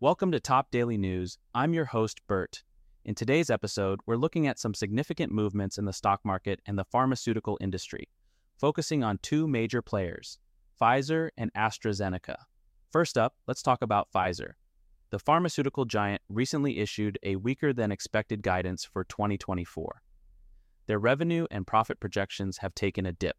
Welcome to Top Daily News. I'm your host, Burt. In today's episode, we're looking at some significant movements in the stock market and the pharmaceutical industry, focusing on two major players, Pfizer and AstraZeneca. First up, let's talk about Pfizer. The pharmaceutical giant recently issued a weaker than expected guidance for 2024. Their revenue and profit projections have taken a dip,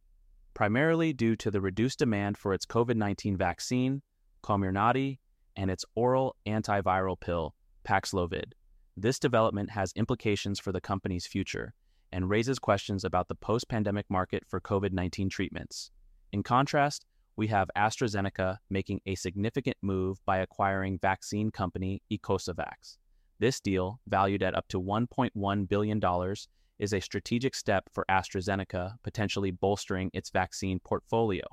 primarily due to the reduced demand for its COVID 19 vaccine, Comirnaty, and its oral antiviral pill, Paxlovid. This development has implications for the company's future and raises questions about the post pandemic market for COVID 19 treatments. In contrast, we have AstraZeneca making a significant move by acquiring vaccine company Icosavax. This deal, valued at up to $1.1 billion, is a strategic step for AstraZeneca, potentially bolstering its vaccine portfolio.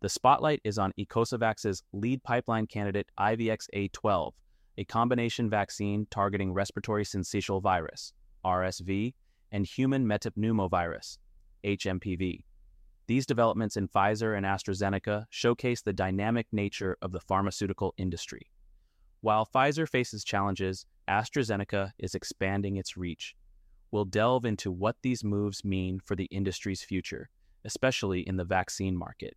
The spotlight is on Icosavax's lead pipeline candidate IVX-A12, a combination vaccine targeting respiratory syncytial virus, RSV, and human metapneumovirus, HMPV. These developments in Pfizer and AstraZeneca showcase the dynamic nature of the pharmaceutical industry. While Pfizer faces challenges, AstraZeneca is expanding its reach. We'll delve into what these moves mean for the industry's future, especially in the vaccine market.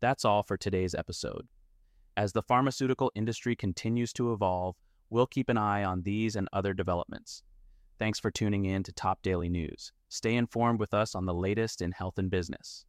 That's all for today's episode. As the pharmaceutical industry continues to evolve, we'll keep an eye on these and other developments. Thanks for tuning in to Top Daily News. Stay informed with us on the latest in health and business.